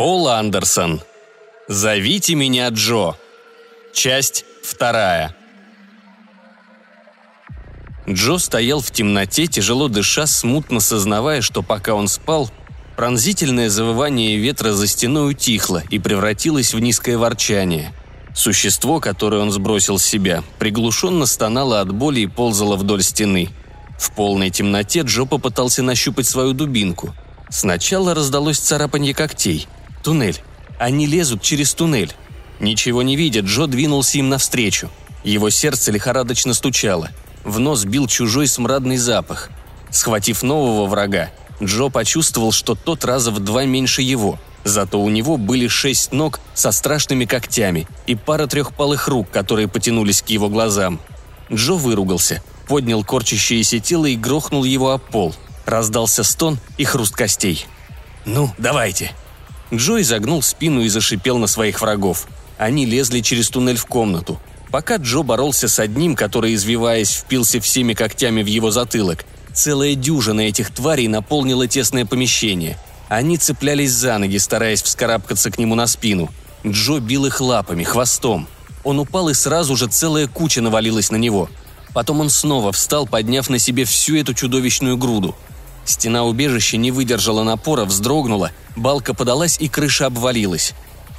Пол Андерсон. «Зовите меня Джо». Часть вторая. Джо стоял в темноте, тяжело дыша, смутно сознавая, что пока он спал, пронзительное завывание ветра за стеной утихло и превратилось в низкое ворчание. Существо, которое он сбросил с себя, приглушенно стонало от боли и ползало вдоль стены. В полной темноте Джо попытался нащупать свою дубинку. Сначала раздалось царапанье когтей. Туннель. Они лезут через туннель. Ничего не видя, Джо двинулся им навстречу. Его сердце лихорадочно стучало. В нос бил чужой смрадный запах. Схватив нового врага, Джо почувствовал, что тот раза в два меньше его. Зато у него были шесть ног со страшными когтями и пара трехпалых рук, которые потянулись к его глазам. Джо выругался, поднял корчащееся тело и грохнул его об пол. Раздался стон и хруст костей. «Ну, давайте», Джо изогнул спину и зашипел на своих врагов. Они лезли через туннель в комнату. Пока Джо боролся с одним, который, извиваясь, впился всеми когтями в его затылок, целая дюжина этих тварей наполнила тесное помещение. Они цеплялись за ноги, стараясь вскарабкаться к нему на спину. Джо бил их лапами, хвостом. Он упал, и сразу же целая куча навалилась на него. Потом он снова встал, подняв на себе всю эту чудовищную груду – Стена убежища не выдержала напора, вздрогнула, балка подалась и крыша обвалилась.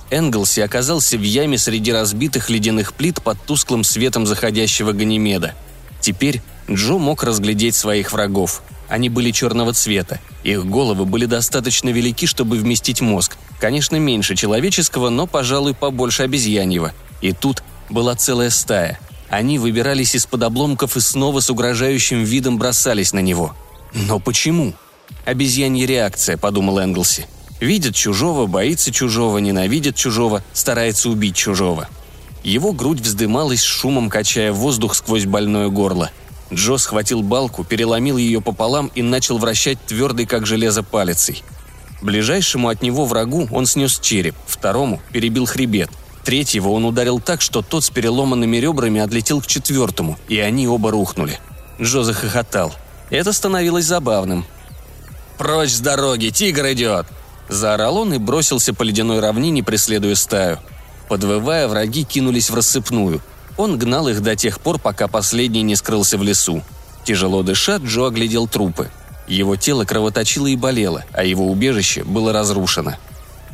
Энглси оказался в яме среди разбитых ледяных плит под тусклым светом заходящего Ганимеда. Теперь Джо мог разглядеть своих врагов. Они были черного цвета. Их головы были достаточно велики, чтобы вместить мозг. Конечно, меньше человеческого, но, пожалуй, побольше обезьяньего. И тут была целая стая. Они выбирались из-под обломков и снова с угрожающим видом бросались на него – но почему? Обезьянья реакция, подумал Энглси. Видит чужого, боится чужого, ненавидит чужого, старается убить чужого. Его грудь вздымалась шумом, качая воздух сквозь больное горло. Джо схватил балку, переломил ее пополам и начал вращать твердый, как железо, палицей. Ближайшему от него врагу он снес череп, второму перебил хребет. Третьего он ударил так, что тот с переломанными ребрами отлетел к четвертому, и они оба рухнули. Джо захохотал. Это становилось забавным. «Прочь с дороги, тигр идет!» Заорал он и бросился по ледяной равнине, преследуя стаю. Подвывая, враги кинулись в рассыпную. Он гнал их до тех пор, пока последний не скрылся в лесу. Тяжело дыша, Джо оглядел трупы. Его тело кровоточило и болело, а его убежище было разрушено.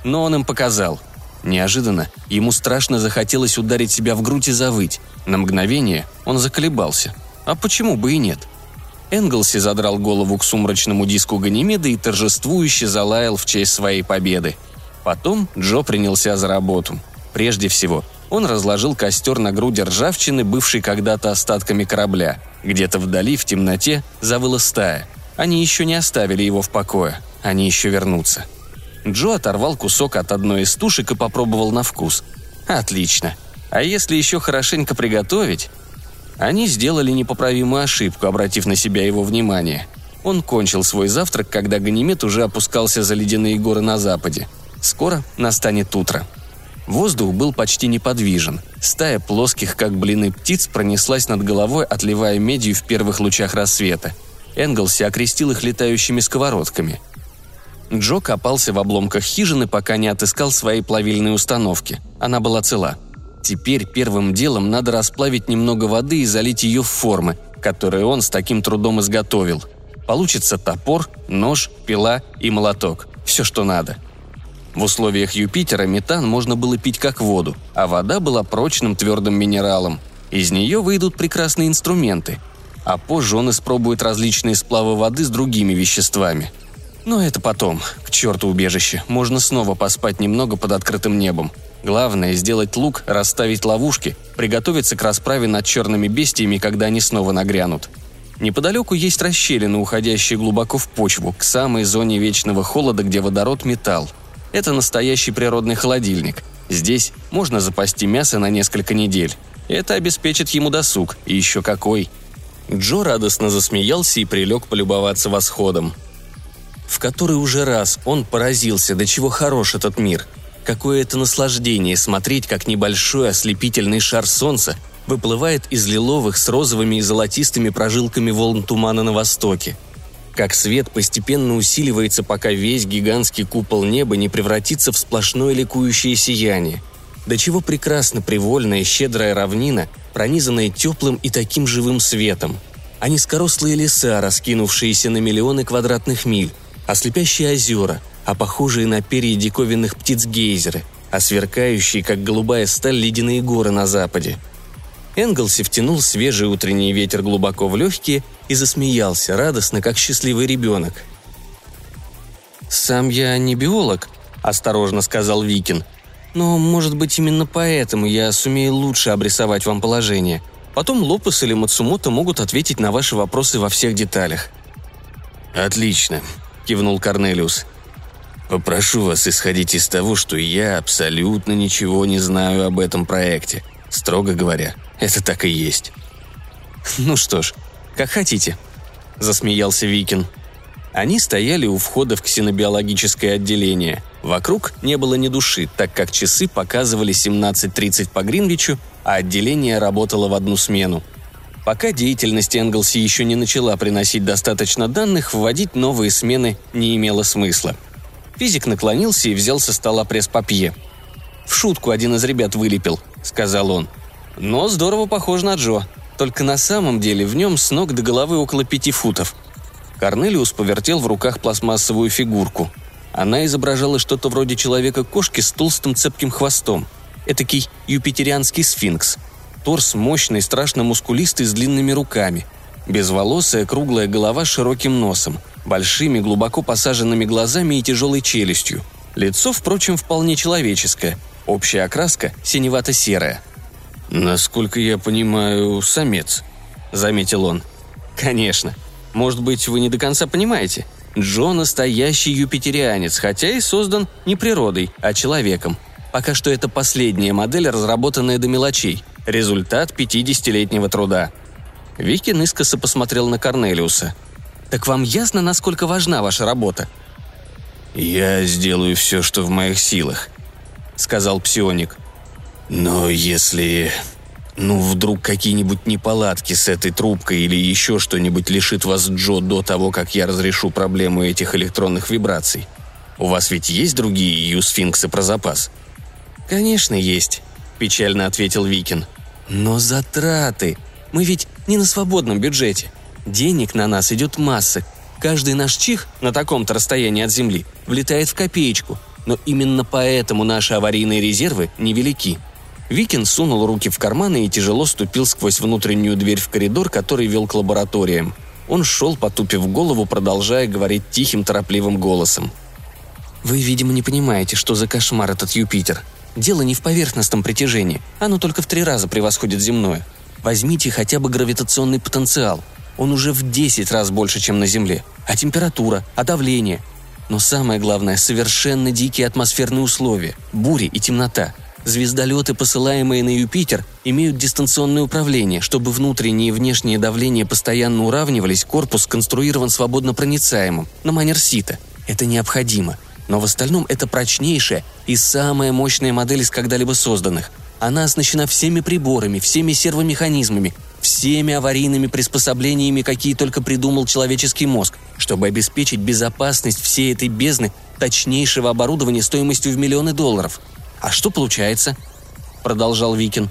Но он им показал. Неожиданно ему страшно захотелось ударить себя в грудь и завыть. На мгновение он заколебался. А почему бы и нет? – Энглси задрал голову к сумрачному диску Ганимеда и торжествующе залаял в честь своей победы. Потом Джо принялся за работу. Прежде всего, он разложил костер на груди ржавчины, бывшей когда-то остатками корабля. Где-то вдали, в темноте, завыла стая. Они еще не оставили его в покое. Они еще вернутся. Джо оторвал кусок от одной из тушек и попробовал на вкус. Отлично. А если еще хорошенько приготовить, они сделали непоправимую ошибку, обратив на себя его внимание. Он кончил свой завтрак, когда Ганимед уже опускался за ледяные горы на западе. Скоро настанет утро. Воздух был почти неподвижен. Стая плоских, как блины птиц, пронеслась над головой, отливая медью в первых лучах рассвета. Энглси окрестил их летающими сковородками. Джо копался в обломках хижины, пока не отыскал своей плавильной установки. Она была цела – Теперь первым делом надо расплавить немного воды и залить ее в формы, которые он с таким трудом изготовил. Получится топор, нож, пила и молоток. Все, что надо. В условиях Юпитера метан можно было пить как воду, а вода была прочным твердым минералом. Из нее выйдут прекрасные инструменты. А позже он испробует различные сплавы воды с другими веществами. Но это потом. К черту убежище. Можно снова поспать немного под открытым небом. Главное – сделать лук, расставить ловушки, приготовиться к расправе над черными бестиями, когда они снова нагрянут. Неподалеку есть расщелины, уходящие глубоко в почву, к самой зоне вечного холода, где водород – металл. Это настоящий природный холодильник. Здесь можно запасти мясо на несколько недель. Это обеспечит ему досуг, и еще какой. Джо радостно засмеялся и прилег полюбоваться восходом. В который уже раз он поразился, до чего хорош этот мир – Какое это наслаждение смотреть, как небольшой ослепительный шар солнца выплывает из лиловых с розовыми и золотистыми прожилками волн тумана на востоке. как свет постепенно усиливается, пока весь гигантский купол неба не превратится в сплошное ликующее сияние. До чего прекрасно привольная щедрая равнина, пронизанная теплым и таким живым светом. А низкорослые леса, раскинувшиеся на миллионы квадратных миль, а слепящие озера, а похожие на перья диковинных птиц гейзеры, а сверкающие, как голубая сталь, ледяные горы на западе – Энглси втянул свежий утренний ветер глубоко в легкие и засмеялся, радостно, как счастливый ребенок. «Сам я не биолог», – осторожно сказал Викин. «Но, может быть, именно поэтому я сумею лучше обрисовать вам положение. Потом Лопес или Мацумото могут ответить на ваши вопросы во всех деталях». «Отлично», – кивнул Корнелиус. «Попрошу вас исходить из того, что я абсолютно ничего не знаю об этом проекте. Строго говоря, это так и есть. «Ну что ж, как хотите», – засмеялся Викин. Они стояли у входа в ксенобиологическое отделение. Вокруг не было ни души, так как часы показывали 17.30 по Гринвичу, а отделение работало в одну смену. Пока деятельность Энглси еще не начала приносить достаточно данных, вводить новые смены не имело смысла. Физик наклонился и взял со стола пресс-папье. «В шутку один из ребят вылепил», — сказал он но здорово похож на Джо. Только на самом деле в нем с ног до головы около пяти футов. Корнелиус повертел в руках пластмассовую фигурку. Она изображала что-то вроде человека-кошки с толстым цепким хвостом. Этакий юпитерианский сфинкс. Торс мощный, страшно мускулистый, с длинными руками. Безволосая круглая голова с широким носом, большими глубоко посаженными глазами и тяжелой челюстью. Лицо, впрочем, вполне человеческое. Общая окраска синевато-серая – «Насколько я понимаю, самец», — заметил он. «Конечно. Может быть, вы не до конца понимаете. Джо настоящий юпитерианец, хотя и создан не природой, а человеком. Пока что это последняя модель, разработанная до мелочей. Результат 50-летнего труда». Викин искоса посмотрел на Корнелиуса. «Так вам ясно, насколько важна ваша работа?» «Я сделаю все, что в моих силах», — сказал псионик. Но если... Ну, вдруг какие-нибудь неполадки с этой трубкой или еще что-нибудь лишит вас Джо до того, как я разрешу проблему этих электронных вибраций. У вас ведь есть другие юсфинксы про запас?» «Конечно есть», – печально ответил Викин. «Но затраты. Мы ведь не на свободном бюджете. Денег на нас идет масса. Каждый наш чих на таком-то расстоянии от Земли влетает в копеечку. Но именно поэтому наши аварийные резервы невелики. Викин сунул руки в карманы и тяжело ступил сквозь внутреннюю дверь в коридор, который вел к лабораториям. Он шел, потупив голову, продолжая говорить тихим, торопливым голосом. «Вы, видимо, не понимаете, что за кошмар этот Юпитер. Дело не в поверхностном притяжении, оно только в три раза превосходит земное. Возьмите хотя бы гравитационный потенциал. Он уже в 10 раз больше, чем на Земле. А температура, а давление. Но самое главное – совершенно дикие атмосферные условия, бури и темнота – Звездолеты, посылаемые на Юпитер, имеют дистанционное управление, чтобы внутреннее и внешнее давление постоянно уравнивались, корпус сконструирован свободно проницаемым, на манер сита. Это необходимо. Но в остальном это прочнейшая и самая мощная модель из когда-либо созданных. Она оснащена всеми приборами, всеми сервомеханизмами, всеми аварийными приспособлениями, какие только придумал человеческий мозг, чтобы обеспечить безопасность всей этой бездны точнейшего оборудования стоимостью в миллионы долларов – а что получается? Продолжал Викин.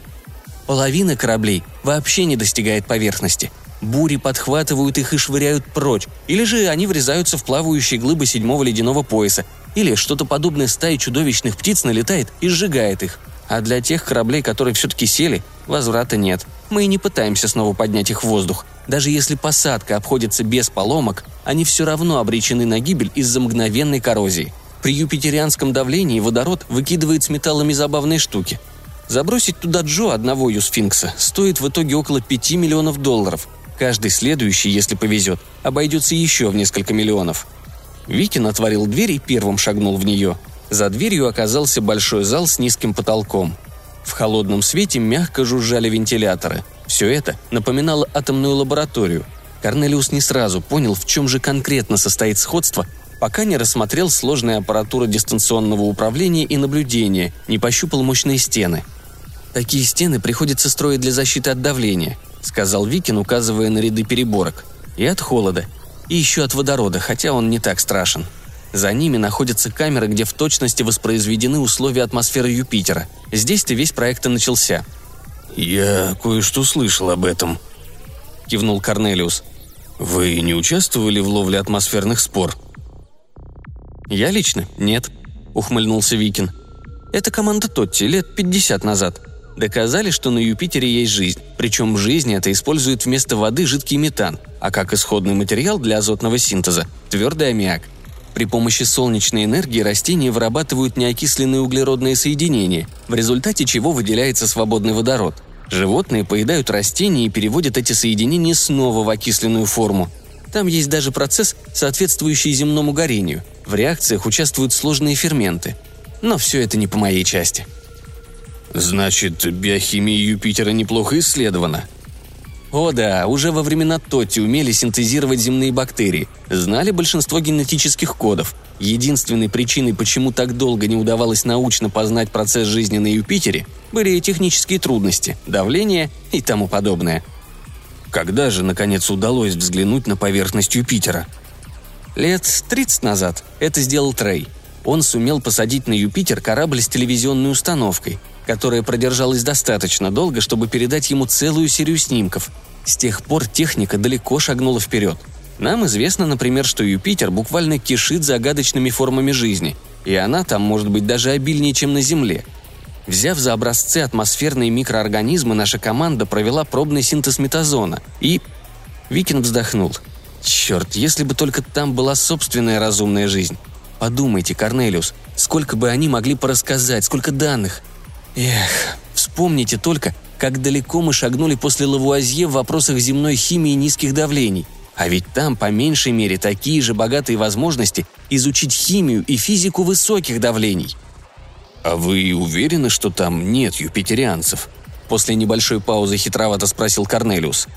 Половина кораблей вообще не достигает поверхности. Бури подхватывают их и швыряют прочь, или же они врезаются в плавающие глыбы седьмого ледяного пояса, или что-то подобное стаи чудовищных птиц налетает и сжигает их. А для тех кораблей, которые все-таки сели, возврата нет. Мы и не пытаемся снова поднять их в воздух. Даже если посадка обходится без поломок, они все равно обречены на гибель из-за мгновенной коррозии – при юпитерианском давлении водород выкидывает с металлами забавные штуки. Забросить туда Джо, одного юсфинкса, стоит в итоге около 5 миллионов долларов. Каждый следующий, если повезет, обойдется еще в несколько миллионов. Викин отворил дверь и первым шагнул в нее. За дверью оказался большой зал с низким потолком. В холодном свете мягко жужжали вентиляторы. Все это напоминало атомную лабораторию. Корнелиус не сразу понял, в чем же конкретно состоит сходство пока не рассмотрел сложные аппаратуры дистанционного управления и наблюдения, не пощупал мощные стены. «Такие стены приходится строить для защиты от давления», — сказал Викин, указывая на ряды переборок. «И от холода. И еще от водорода, хотя он не так страшен. За ними находятся камеры, где в точности воспроизведены условия атмосферы Юпитера. Здесь-то весь проект и начался. «Я кое-что слышал об этом», — кивнул Корнелиус. «Вы не участвовали в ловле атмосферных спор?» «Я лично? Нет», — ухмыльнулся Викин. «Это команда Тотти лет 50 назад. Доказали, что на Юпитере есть жизнь, причем в жизни это используют вместо воды жидкий метан, а как исходный материал для азотного синтеза – твердый аммиак. При помощи солнечной энергии растения вырабатывают неокисленные углеродные соединения, в результате чего выделяется свободный водород. Животные поедают растения и переводят эти соединения снова в окисленную форму. Там есть даже процесс, соответствующий земному горению. В реакциях участвуют сложные ферменты. Но все это не по моей части – Значит, биохимия Юпитера неплохо исследована. О да, уже во времена Тотти умели синтезировать земные бактерии, знали большинство генетических кодов. Единственной причиной, почему так долго не удавалось научно познать процесс жизни на Юпитере, были технические трудности, давление и тому подобное. Когда же, наконец, удалось взглянуть на поверхность Юпитера? Лет 30 назад это сделал Трей. Он сумел посадить на Юпитер корабль с телевизионной установкой – которая продержалась достаточно долго, чтобы передать ему целую серию снимков. С тех пор техника далеко шагнула вперед. Нам известно, например, что Юпитер буквально кишит загадочными формами жизни, и она там может быть даже обильнее, чем на Земле. Взяв за образцы атмосферные микроорганизмы, наша команда провела пробный синтез метазона и... Викин вздохнул. Черт, если бы только там была собственная разумная жизнь. Подумайте, Корнелиус, сколько бы они могли порассказать, сколько данных – Эх, вспомните только, как далеко мы шагнули после Лавуазье в вопросах земной химии низких давлений. А ведь там, по меньшей мере, такие же богатые возможности изучить химию и физику высоких давлений. «А вы уверены, что там нет юпитерианцев?» После небольшой паузы хитровато спросил Корнелиус.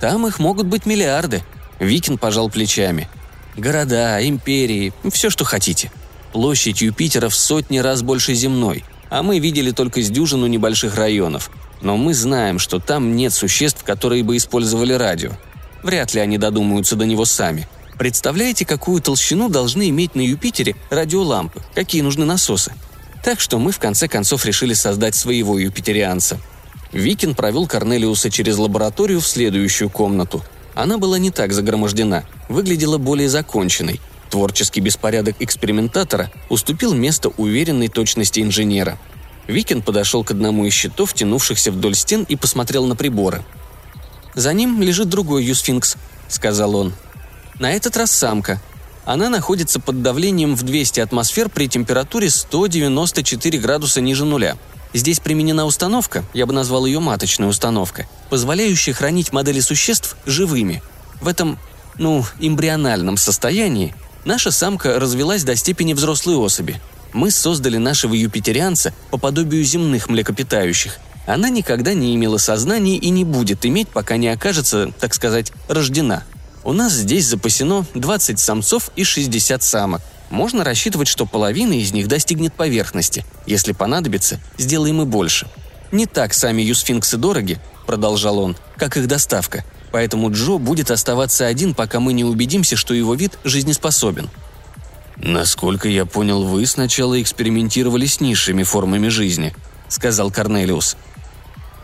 «Там их могут быть миллиарды», — Викин пожал плечами. «Города, империи, все, что хотите. Площадь Юпитера в сотни раз больше земной а мы видели только с дюжину небольших районов. Но мы знаем, что там нет существ, которые бы использовали радио. Вряд ли они додумаются до него сами. Представляете, какую толщину должны иметь на Юпитере радиолампы, какие нужны насосы? Так что мы в конце концов решили создать своего юпитерианца. Викин провел Корнелиуса через лабораторию в следующую комнату. Она была не так загромождена, выглядела более законченной – Творческий беспорядок экспериментатора уступил место уверенной точности инженера. Викин подошел к одному из щитов, тянувшихся вдоль стен, и посмотрел на приборы. «За ним лежит другой юсфинкс», — сказал он. «На этот раз самка. Она находится под давлением в 200 атмосфер при температуре 194 градуса ниже нуля. Здесь применена установка, я бы назвал ее маточная установка, позволяющая хранить модели существ живыми. В этом, ну, эмбриональном состоянии Наша самка развелась до степени взрослой особи. Мы создали нашего юпитерианца по подобию земных млекопитающих. Она никогда не имела сознания и не будет иметь, пока не окажется, так сказать, рождена. У нас здесь запасено 20 самцов и 60 самок. Можно рассчитывать, что половина из них достигнет поверхности. Если понадобится, сделаем и больше. Не так сами юсфинксы дороги, продолжал он, как их доставка поэтому Джо будет оставаться один, пока мы не убедимся, что его вид жизнеспособен. «Насколько я понял, вы сначала экспериментировали с низшими формами жизни», — сказал Корнелиус.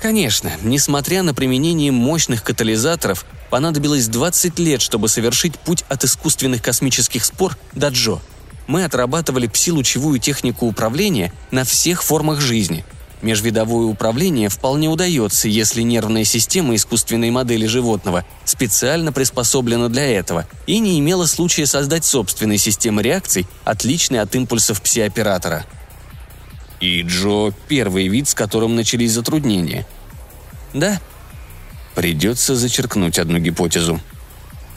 Конечно, несмотря на применение мощных катализаторов, понадобилось 20 лет, чтобы совершить путь от искусственных космических спор до Джо. Мы отрабатывали пси-лучевую технику управления на всех формах жизни — Межвидовое управление вполне удается, если нервная система искусственной модели животного специально приспособлена для этого и не имела случая создать собственной системы реакций, отличной от импульсов пси-оператора. И Джо – первый вид, с которым начались затруднения. Да. Придется зачеркнуть одну гипотезу.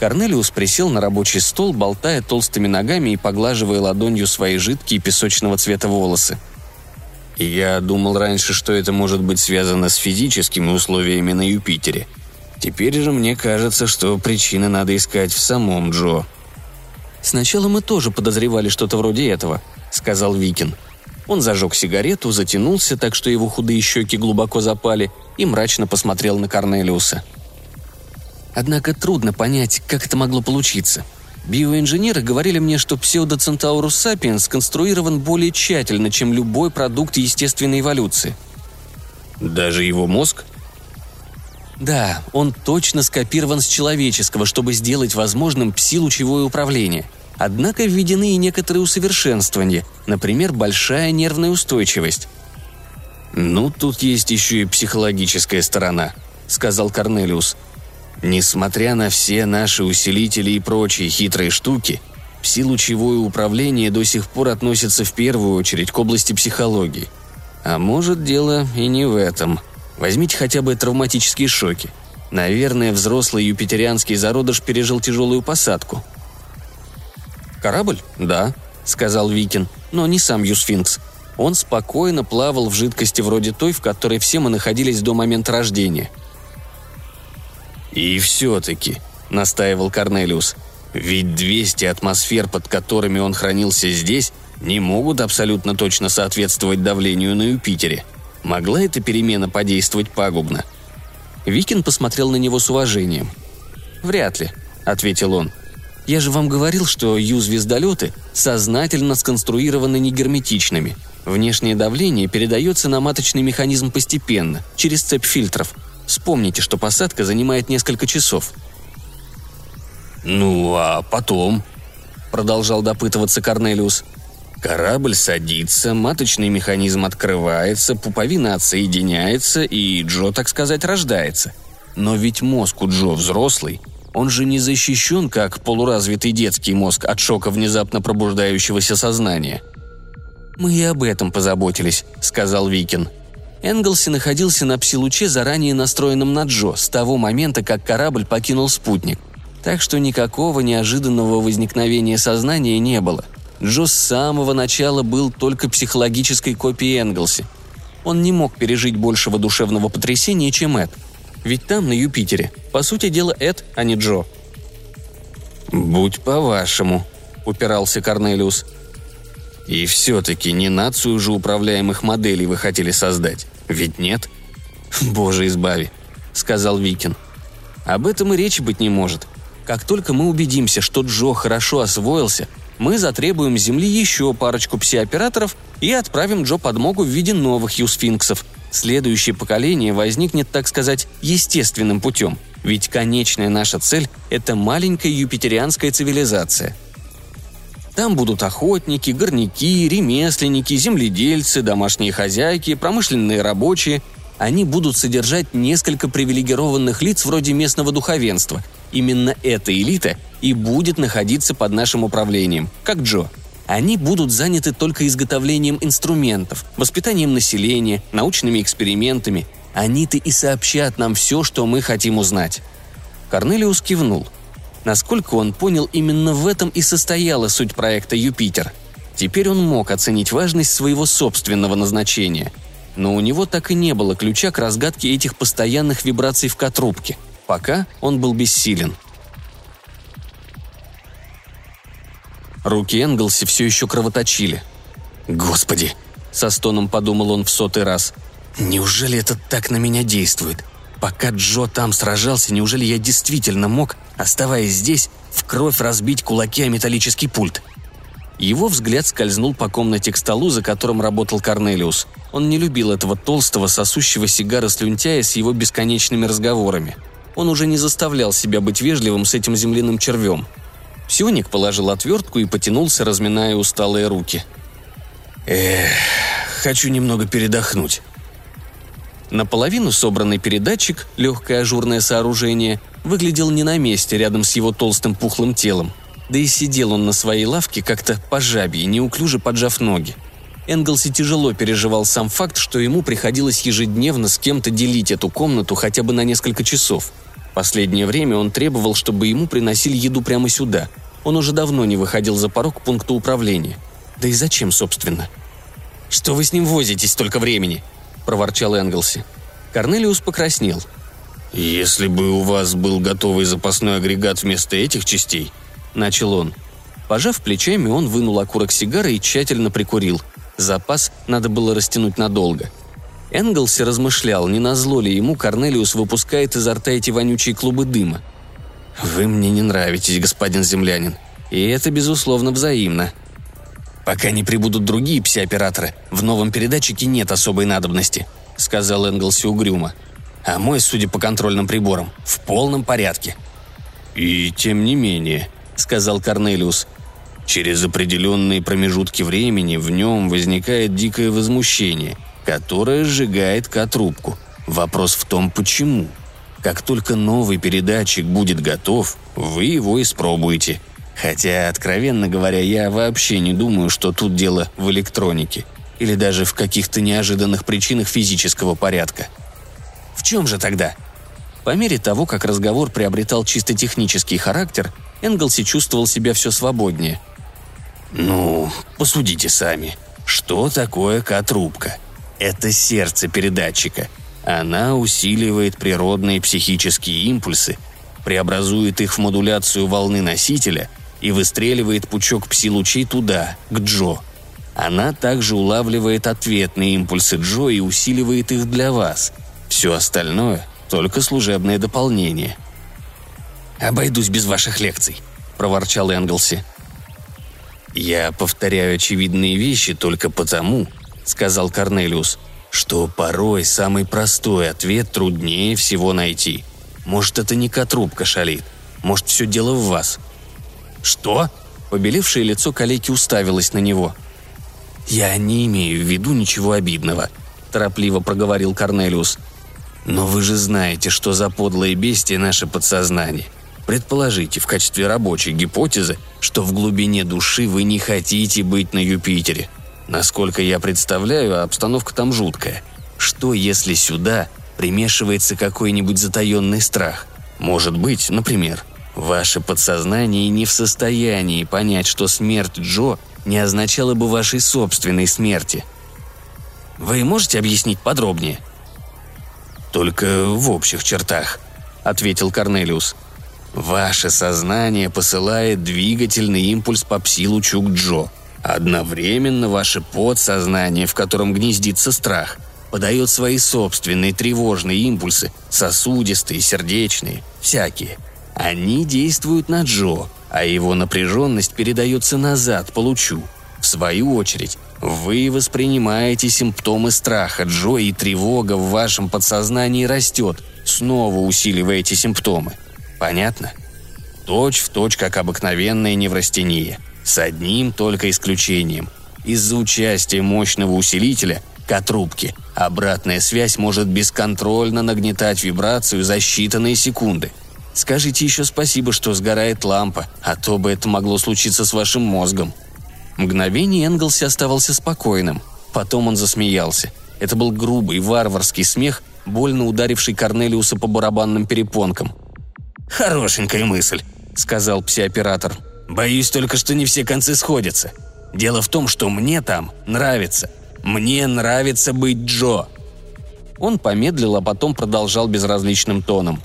Корнелиус присел на рабочий стол, болтая толстыми ногами и поглаживая ладонью свои жидкие песочного цвета волосы – я думал раньше, что это может быть связано с физическими условиями на Юпитере. Теперь же мне кажется, что причины надо искать в самом Джо. «Сначала мы тоже подозревали что-то вроде этого», — сказал Викин. Он зажег сигарету, затянулся, так что его худые щеки глубоко запали, и мрачно посмотрел на Корнелиуса. Однако трудно понять, как это могло получиться. Биоинженеры говорили мне, что псевдоцентаурус сапиенс сконструирован более тщательно, чем любой продукт естественной эволюции. Даже его мозг? Да, он точно скопирован с человеческого, чтобы сделать возможным пси-лучевое управление. Однако введены и некоторые усовершенствования, например, большая нервная устойчивость. «Ну, тут есть еще и психологическая сторона», — сказал Корнелиус. «Несмотря на все наши усилители и прочие хитрые штуки, пси-лучевое управление до сих пор относится в первую очередь к области психологии. А может, дело и не в этом. Возьмите хотя бы травматические шоки. Наверное, взрослый юпитерианский зародыш пережил тяжелую посадку». «Корабль? Да», — сказал Викин, — «но не сам Юсфинкс. Он спокойно плавал в жидкости вроде той, в которой все мы находились до момента рождения. «И все-таки», — настаивал Корнелиус, — «ведь 200 атмосфер, под которыми он хранился здесь, не могут абсолютно точно соответствовать давлению на Юпитере. Могла эта перемена подействовать пагубно?» Викин посмотрел на него с уважением. «Вряд ли», — ответил он. «Я же вам говорил, что Ю-звездолеты сознательно сконструированы негерметичными. Внешнее давление передается на маточный механизм постепенно, через цепь фильтров. Вспомните, что посадка занимает несколько часов. «Ну, а потом?» – продолжал допытываться Корнелиус. «Корабль садится, маточный механизм открывается, пуповина отсоединяется, и Джо, так сказать, рождается. Но ведь мозг у Джо взрослый, он же не защищен, как полуразвитый детский мозг от шока внезапно пробуждающегося сознания – «Мы и об этом позаботились», — сказал Викин. Энглси находился на псилуче, заранее настроенном на Джо, с того момента, как корабль покинул спутник. Так что никакого неожиданного возникновения сознания не было. Джо с самого начала был только психологической копией Энглси. Он не мог пережить большего душевного потрясения, чем Эд. Ведь там, на Юпитере, по сути дела, Эд, а не Джо. «Будь по-вашему», — упирался Корнелиус. И все-таки не нацию же управляемых моделей вы хотели создать, ведь нет? Боже избави, сказал Викин. Об этом и речи быть не может. Как только мы убедимся, что Джо хорошо освоился, мы затребуем Земли еще парочку пси-операторов и отправим Джо подмогу в виде новых юсфинксов. Следующее поколение возникнет, так сказать, естественным путем. Ведь конечная наша цель – это маленькая юпитерианская цивилизация – там будут охотники, горняки, ремесленники, земледельцы, домашние хозяйки, промышленные рабочие. Они будут содержать несколько привилегированных лиц вроде местного духовенства. Именно эта элита и будет находиться под нашим управлением, как Джо. Они будут заняты только изготовлением инструментов, воспитанием населения, научными экспериментами. Они-то и сообщат нам все, что мы хотим узнать. Корнелиус кивнул – Насколько он понял, именно в этом и состояла суть проекта «Юпитер». Теперь он мог оценить важность своего собственного назначения. Но у него так и не было ключа к разгадке этих постоянных вибраций в котрубке. Пока он был бессилен. Руки Энглси все еще кровоточили. «Господи!» – со стоном подумал он в сотый раз. «Неужели это так на меня действует? Пока Джо там сражался, неужели я действительно мог, оставаясь здесь, в кровь разбить кулаки о металлический пульт? Его взгляд скользнул по комнате к столу, за которым работал Корнелиус. Он не любил этого толстого, сосущего сигары слюнтяя с его бесконечными разговорами. Он уже не заставлял себя быть вежливым с этим земляным червем. Псионик положил отвертку и потянулся, разминая усталые руки. «Эх, хочу немного передохнуть», Наполовину собранный передатчик, легкое ажурное сооружение, выглядел не на месте рядом с его толстым пухлым телом. Да и сидел он на своей лавке как-то по жабье, неуклюже поджав ноги. Энглси тяжело переживал сам факт, что ему приходилось ежедневно с кем-то делить эту комнату хотя бы на несколько часов. Последнее время он требовал, чтобы ему приносили еду прямо сюда. Он уже давно не выходил за порог пункта управления. Да и зачем, собственно? «Что вы с ним возитесь столько времени?» – проворчал Энглси. Корнелиус покраснел. «Если бы у вас был готовый запасной агрегат вместо этих частей», – начал он. Пожав плечами, он вынул окурок сигары и тщательно прикурил. Запас надо было растянуть надолго. Энглси размышлял, не назло ли ему Корнелиус выпускает изо рта эти вонючие клубы дыма. Вы мне не нравитесь, господин землянин. И это, безусловно, взаимно. Пока не прибудут другие пси-операторы, в новом передатчике нет особой надобности», — сказал Энглси угрюмо. «А мой, судя по контрольным приборам, в полном порядке». «И тем не менее», — сказал Корнелиус, Через определенные промежутки времени в нем возникает дикое возмущение, которое сжигает К-трубку. Вопрос в том, почему. Как только новый передатчик будет готов, вы его испробуете. Хотя, откровенно говоря, я вообще не думаю, что тут дело в электронике. Или даже в каких-то неожиданных причинах физического порядка. В чем же тогда? По мере того, как разговор приобретал чисто технический характер, Энглси чувствовал себя все свободнее – ну, посудите сами. Что такое К-трубка? Это сердце передатчика. Она усиливает природные психические импульсы, преобразует их в модуляцию волны носителя и выстреливает пучок пси-лучей туда, к Джо. Она также улавливает ответные импульсы Джо и усиливает их для вас. Все остальное – только служебное дополнение. «Обойдусь без ваших лекций», – проворчал Энглси. «Я повторяю очевидные вещи только потому», — сказал Корнелиус, «что порой самый простой ответ труднее всего найти. Может, это не котрубка шалит, может, все дело в вас». «Что?» Побелевшее лицо калеки уставилось на него. «Я не имею в виду ничего обидного», – торопливо проговорил Корнелиус. «Но вы же знаете, что за подлое бестие наше подсознание. Предположите в качестве рабочей гипотезы, что в глубине души вы не хотите быть на Юпитере. Насколько я представляю, обстановка там жуткая. Что если сюда примешивается какой-нибудь затаенный страх? Может быть, например, ваше подсознание не в состоянии понять, что смерть Джо не означала бы вашей собственной смерти. Вы можете объяснить подробнее? Только в общих чертах, ответил Корнелиус. Ваше сознание посылает двигательный импульс по пси-лучу к Джо. Одновременно ваше подсознание, в котором гнездится страх, подает свои собственные тревожные импульсы, сосудистые, сердечные, всякие. Они действуют на Джо, а его напряженность передается назад по лучу. В свою очередь, вы воспринимаете симптомы страха Джо, и тревога в вашем подсознании растет, снова усиливая эти симптомы – Понятно? Точь в точь, как обыкновенная неврастения. С одним только исключением. Из-за участия мощного усилителя К-трубки обратная связь может бесконтрольно нагнетать вибрацию за считанные секунды. Скажите еще спасибо, что сгорает лампа, а то бы это могло случиться с вашим мозгом. Мгновение Энглси оставался спокойным. Потом он засмеялся. Это был грубый, варварский смех, больно ударивший Корнелиуса по барабанным перепонкам – «Хорошенькая мысль», — сказал псиоператор. «Боюсь только, что не все концы сходятся. Дело в том, что мне там нравится. Мне нравится быть Джо». Он помедлил, а потом продолжал безразличным тоном.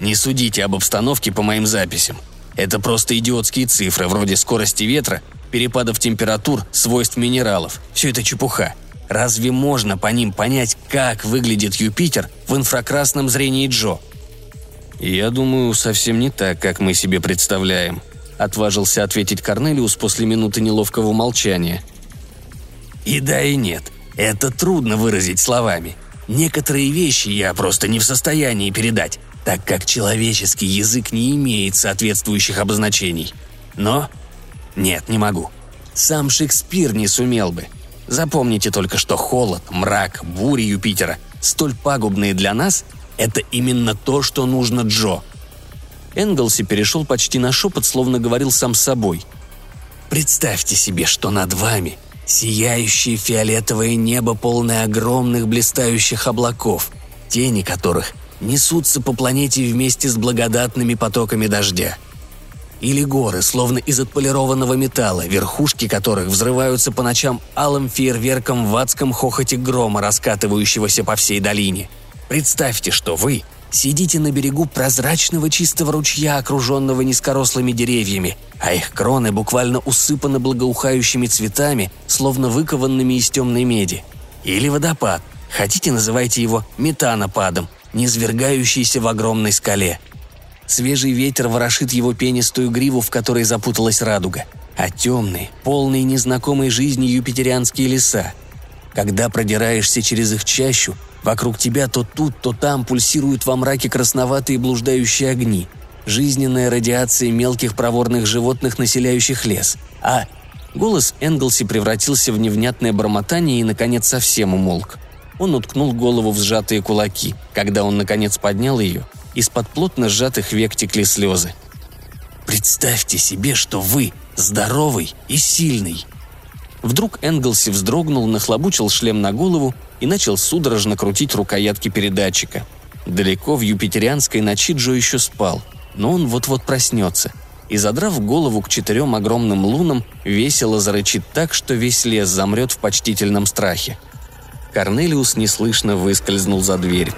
«Не судите об обстановке по моим записям. Это просто идиотские цифры, вроде скорости ветра, перепадов температур, свойств минералов. Все это чепуха. Разве можно по ним понять, как выглядит Юпитер в инфракрасном зрении Джо? «Я думаю, совсем не так, как мы себе представляем», — отважился ответить Корнелиус после минуты неловкого молчания. «И да, и нет. Это трудно выразить словами. Некоторые вещи я просто не в состоянии передать, так как человеческий язык не имеет соответствующих обозначений. Но... Нет, не могу. Сам Шекспир не сумел бы. Запомните только, что холод, мрак, бури Юпитера, столь пагубные для нас — это именно то, что нужно Джо. Энглси перешел почти на шепот, словно говорил сам с собой. Представьте себе, что над вами сияющее фиолетовое небо, полное огромных блистающих облаков, тени которых несутся по планете вместе с благодатными потоками дождя. Или горы, словно из отполированного металла, верхушки которых взрываются по ночам алым фейерверком в адском хохоте грома, раскатывающегося по всей долине – Представьте, что вы сидите на берегу прозрачного чистого ручья, окруженного низкорослыми деревьями, а их кроны буквально усыпаны благоухающими цветами, словно выкованными из темной меди. Или водопад, хотите называйте его метанопадом, низвергающийся в огромной скале. Свежий ветер ворошит его пенистую гриву, в которой запуталась радуга. А темные, полные незнакомой жизни юпитерианские леса. Когда продираешься через их чащу, вокруг тебя то тут, то там пульсируют во мраке красноватые блуждающие огни. Жизненная радиация мелких проворных животных, населяющих лес. А голос Энглси превратился в невнятное бормотание и, наконец, совсем умолк. Он уткнул голову в сжатые кулаки. Когда он, наконец, поднял ее, из-под плотно сжатых век текли слезы. «Представьте себе, что вы здоровый и сильный!» Вдруг Энглси вздрогнул, нахлобучил шлем на голову и начал судорожно крутить рукоятки передатчика. Далеко в юпитерианской ночи Джо еще спал, но он вот-вот проснется. И, задрав голову к четырем огромным лунам, весело зарычит так, что весь лес замрет в почтительном страхе. Корнелиус неслышно выскользнул за дверь.